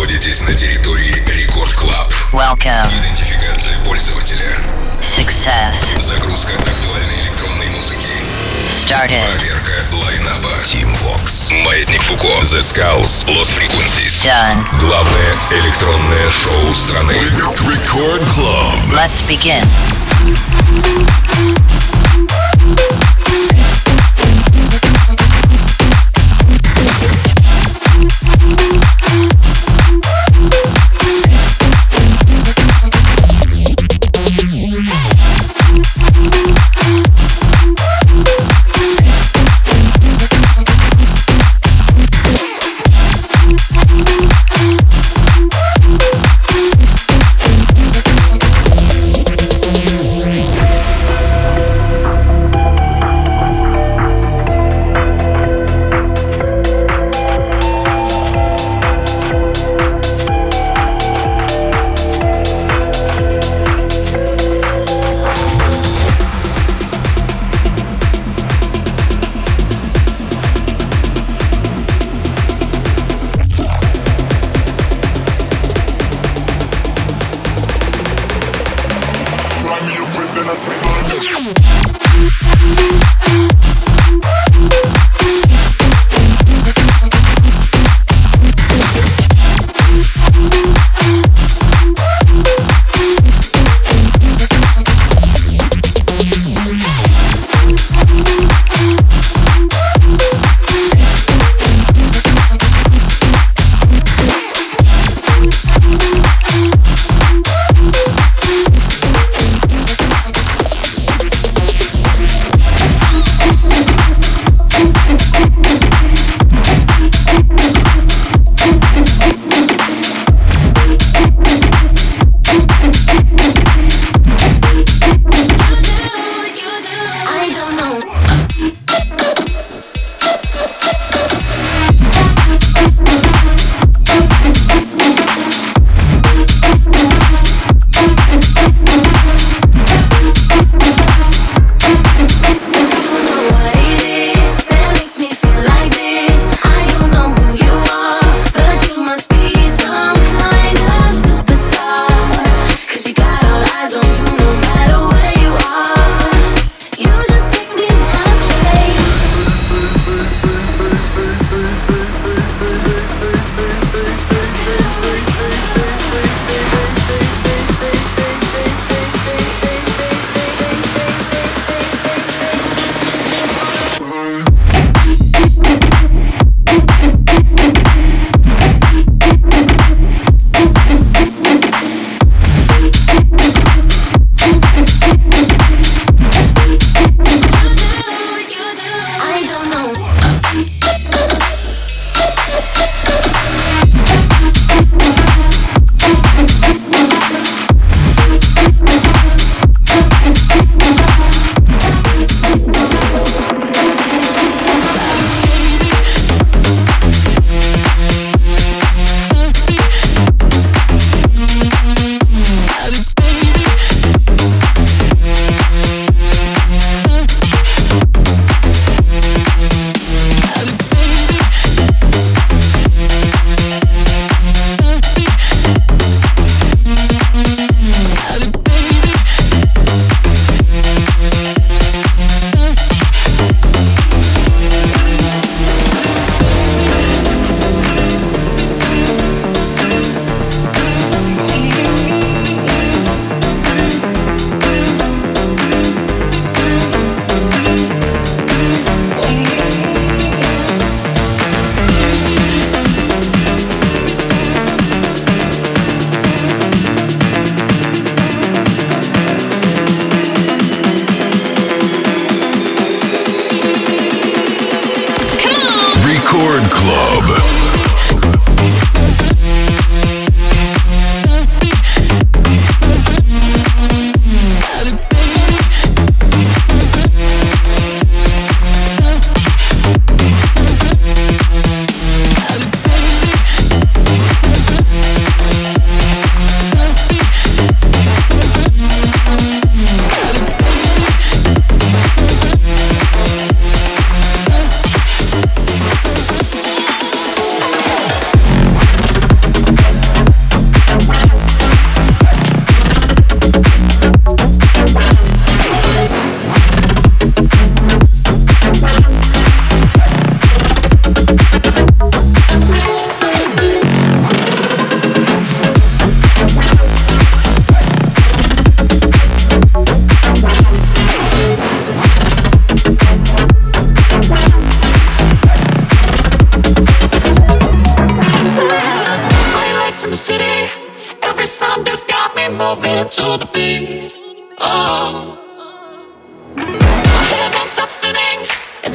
находитесь на территории Рекорд Клаб. Welcome. Идентификация пользователя. Success. Загрузка актуальной электронной музыки. Started. Проверка лайнаба. Team Vox. Маятник Фуко. The Skulls. Lost Frequencies. Done. Главное электронное шоу страны. Record Club. Let's begin.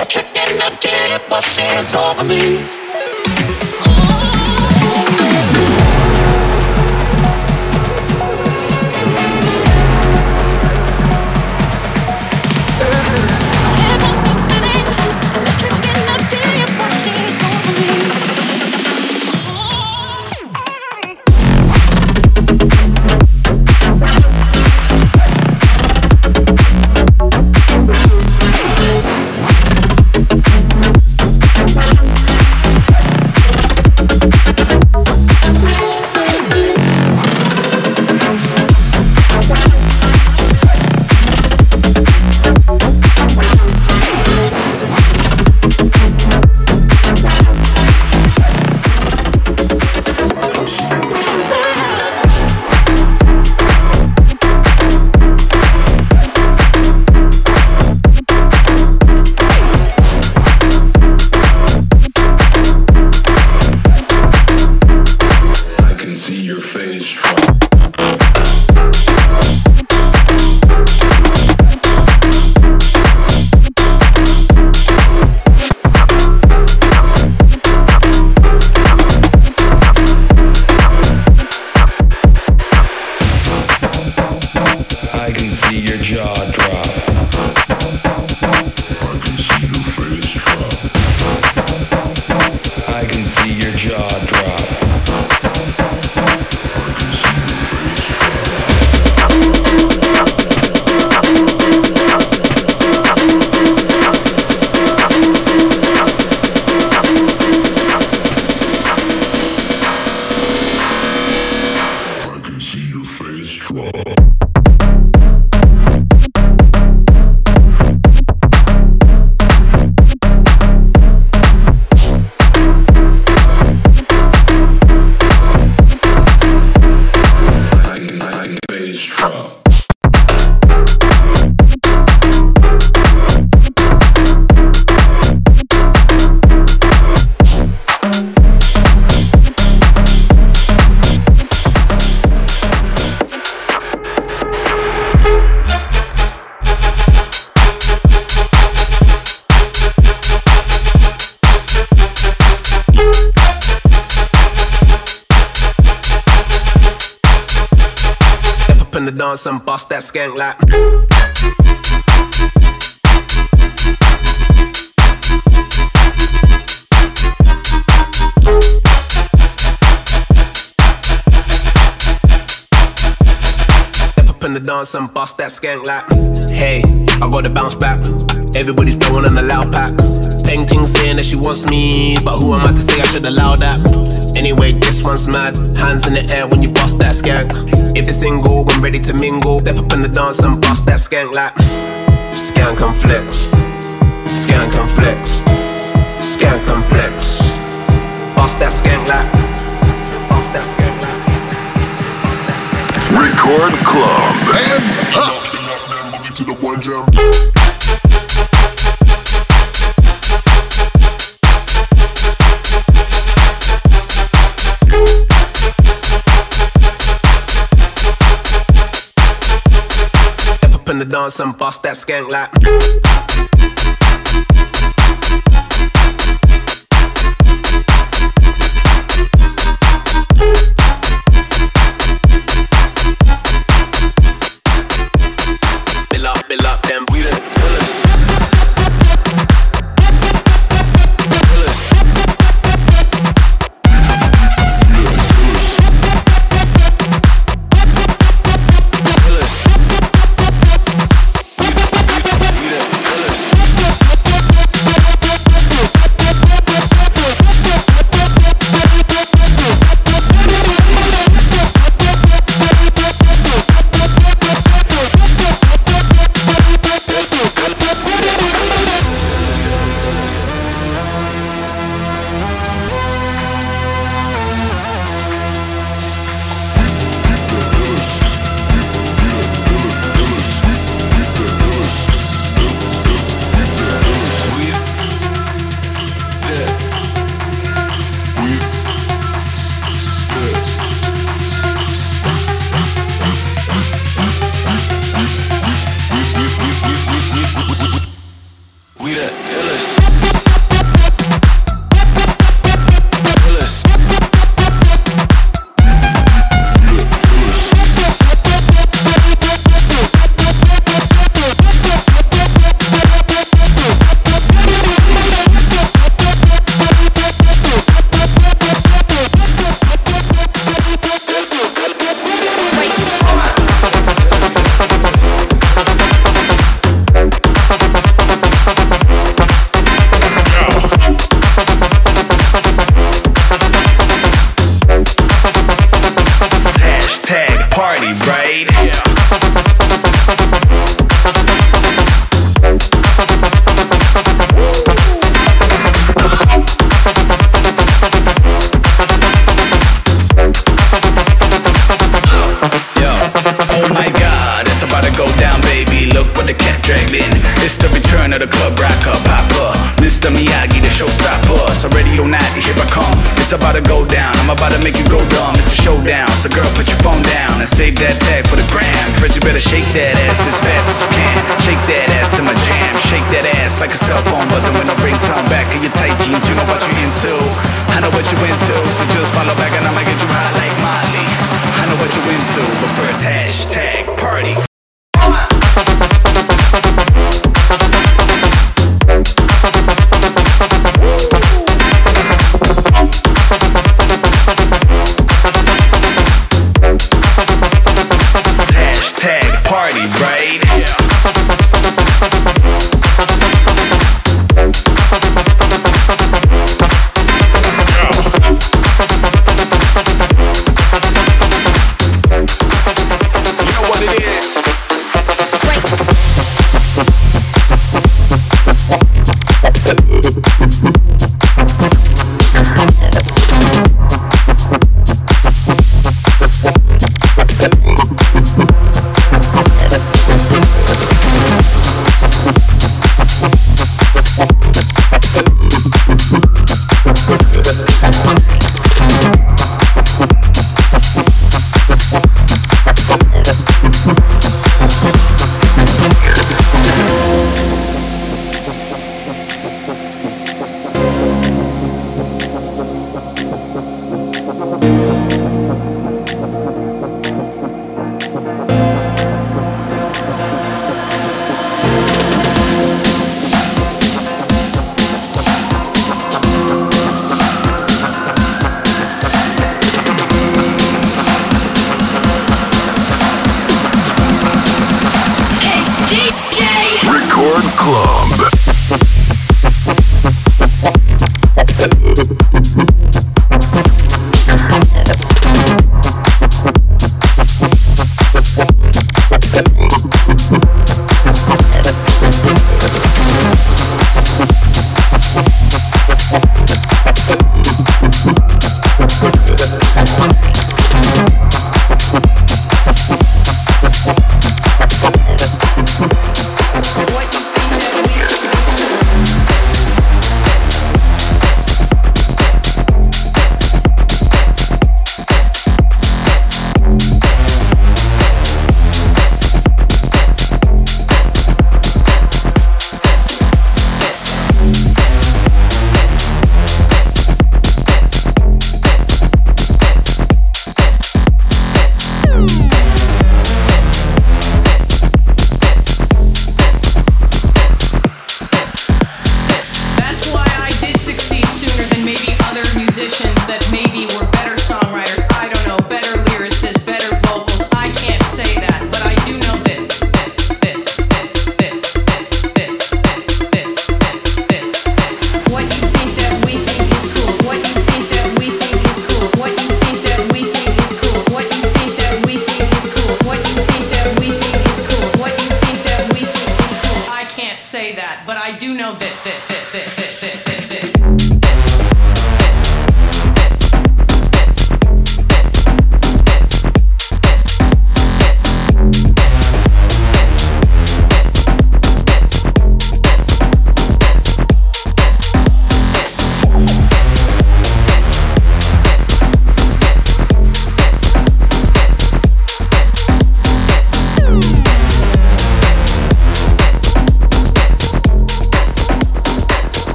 a chicken, a dip, but she's over me. Control. Dance and bust that skank like. In the dance and bust that skank like. Hey, I got to bounce back. Everybody's throwing on the loud pack. Painting saying that she wants me, but who am I to say I should allow that? Anyway, this one's mad. Hands in the air when you bust that skank. If it's single, I'm ready to mingle. Step up in the dance and bust that skank like. Skank and flex. Skank and flex. Skank and flex. Bust that skank like. Bust that skank like. Record Club. Hands up. The dance and bust that skank like. say that, but I do know this, this, this, this, this, this.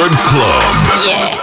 Without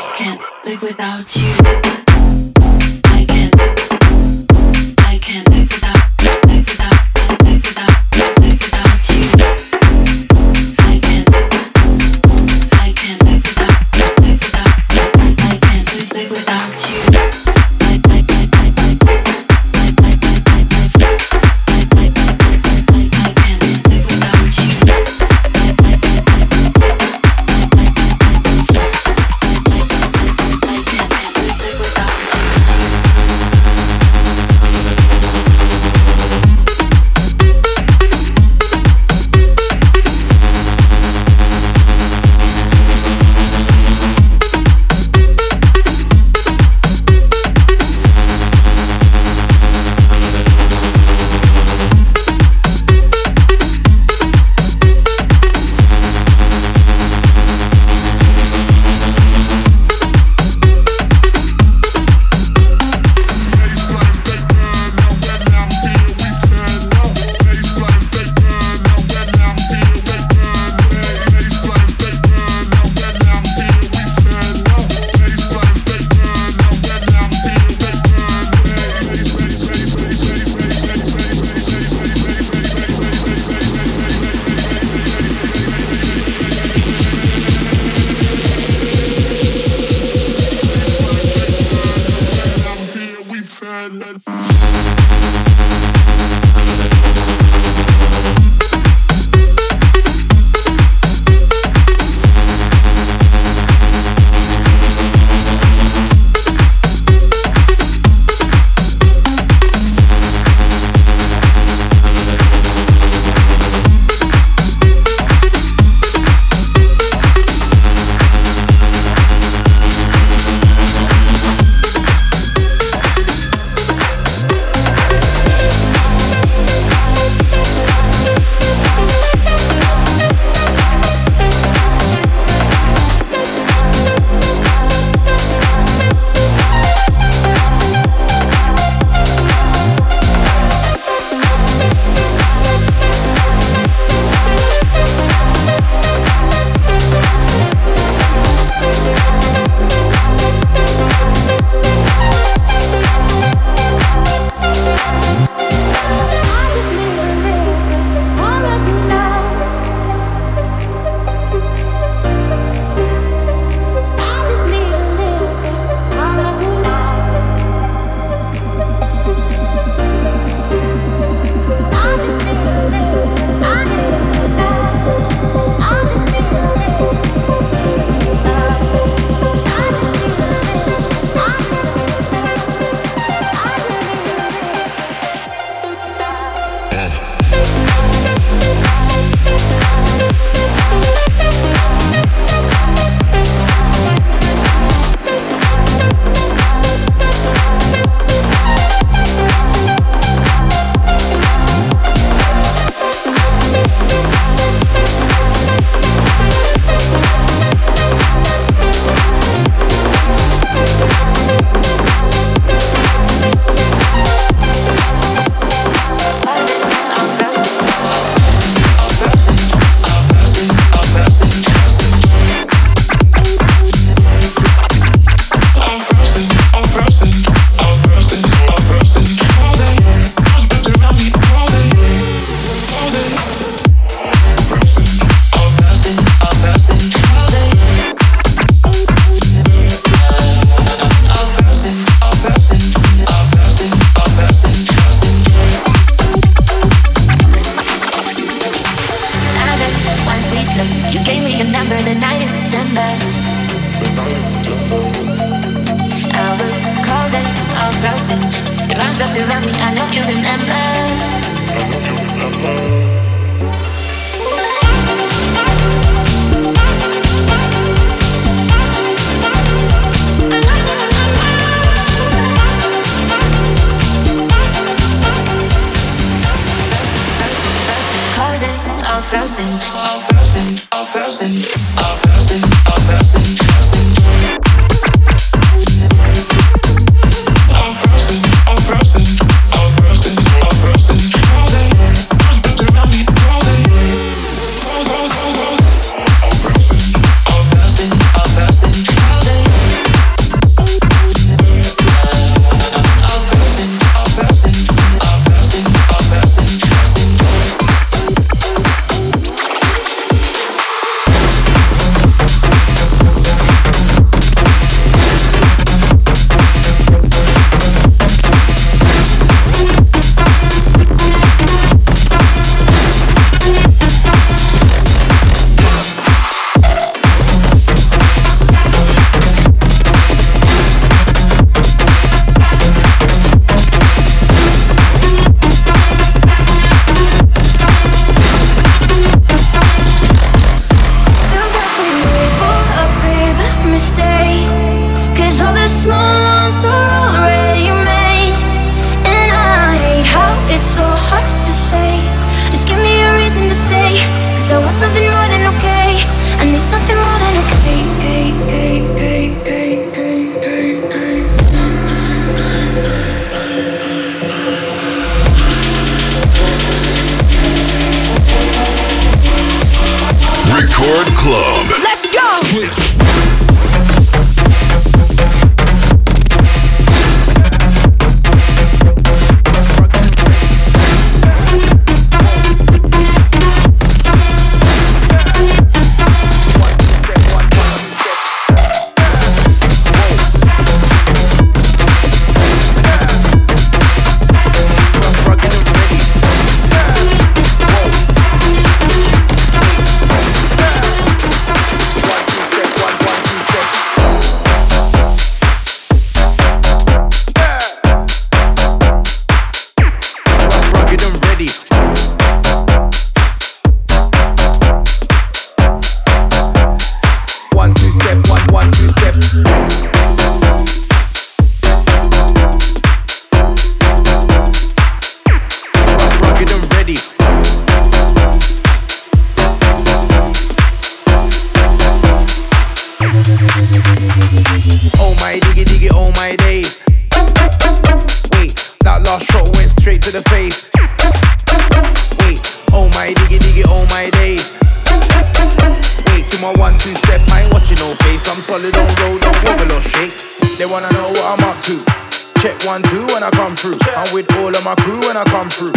One two when I come through. I'm with all of my crew when I come through.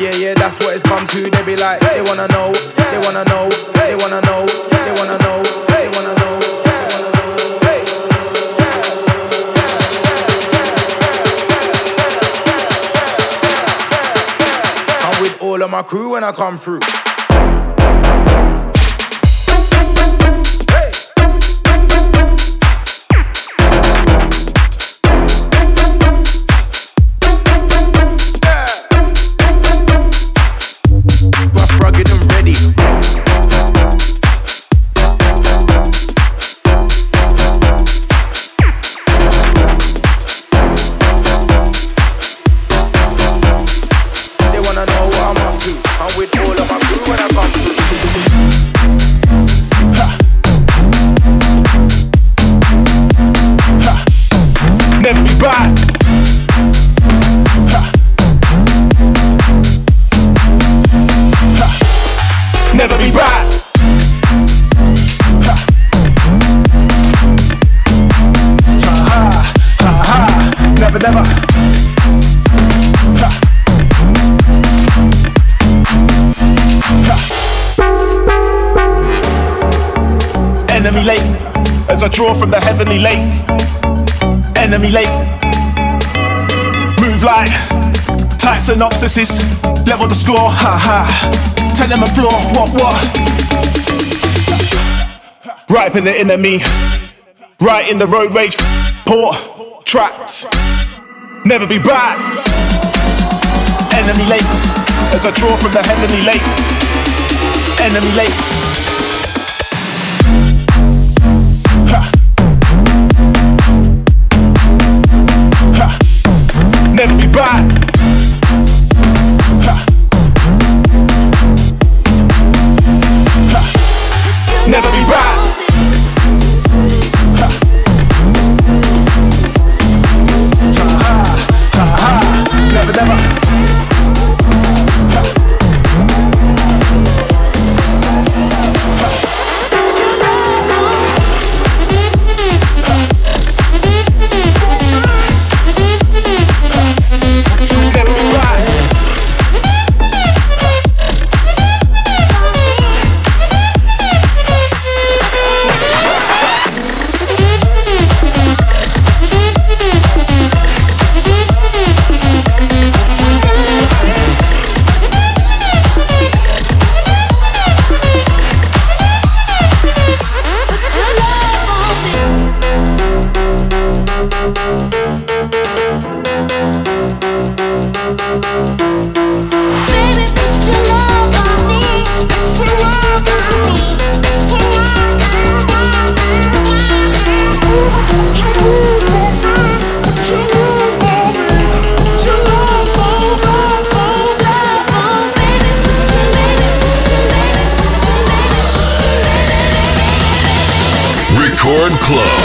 Yeah, yeah, that's what it's come to. They be like, they wanna know, they wanna know, they wanna know, they wanna know, they wanna know. They wanna know. I'm with all of my crew when I come through. I draw from the heavenly lake enemy late. Move like tight synopsises, level the score, ha ha. Tell them a floor, what what. Right. Typing the enemy. Right in the road rage. Port. Trapped. Never be back. Enemy lake, As I draw from the heavenly lake. Enemy late. Never Record Club.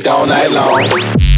Music all night long.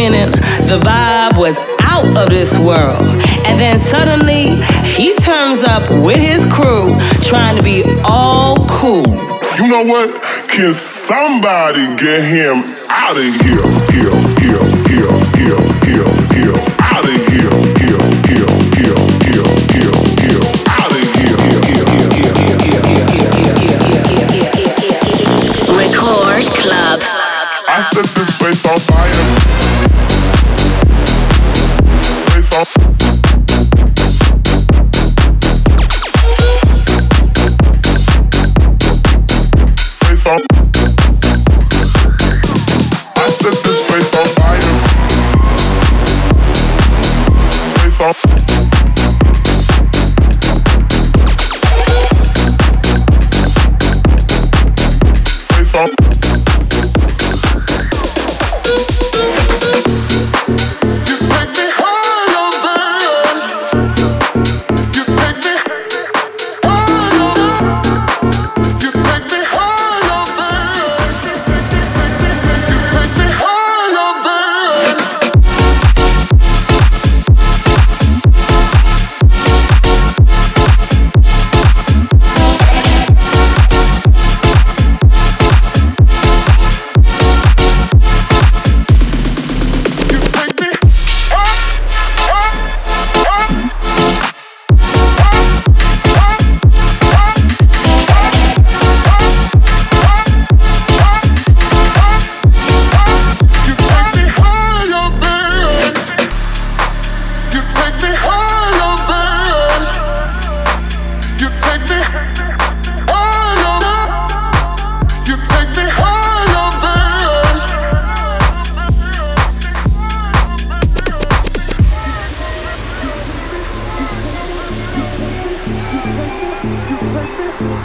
spinning. The vibe was out of this world. And then suddenly, he turns up with his crew trying to be all cool. You know what? Kiss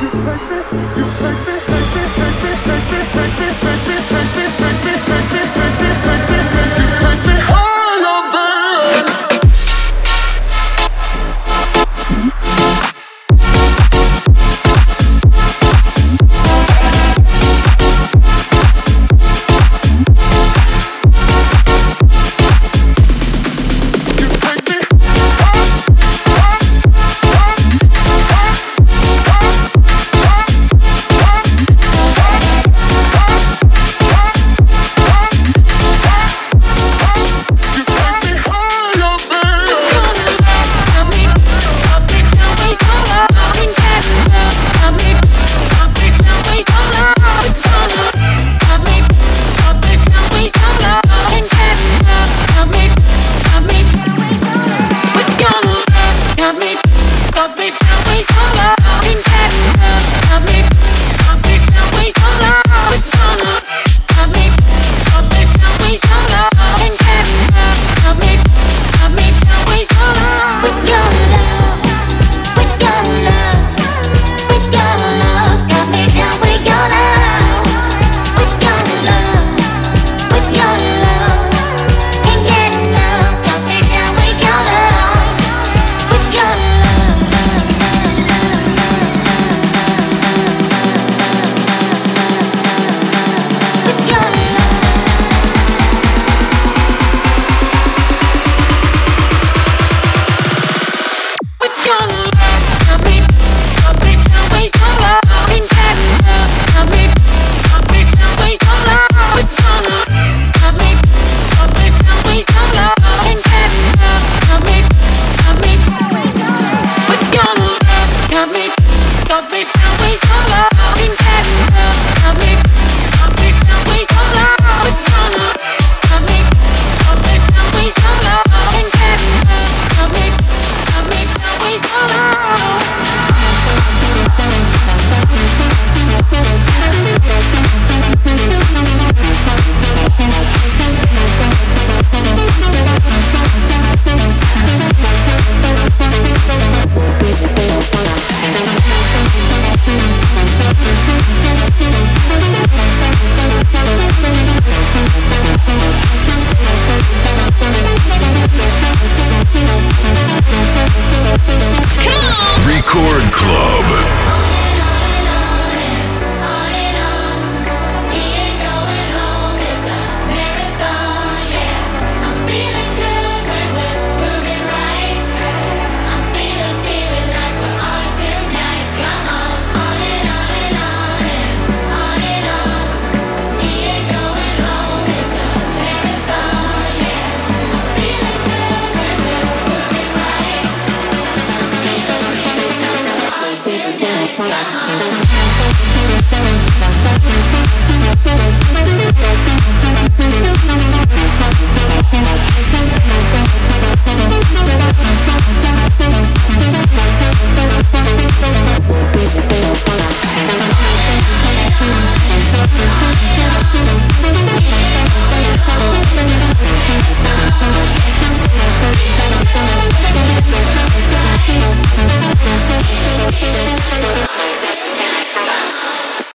you take me, you take me.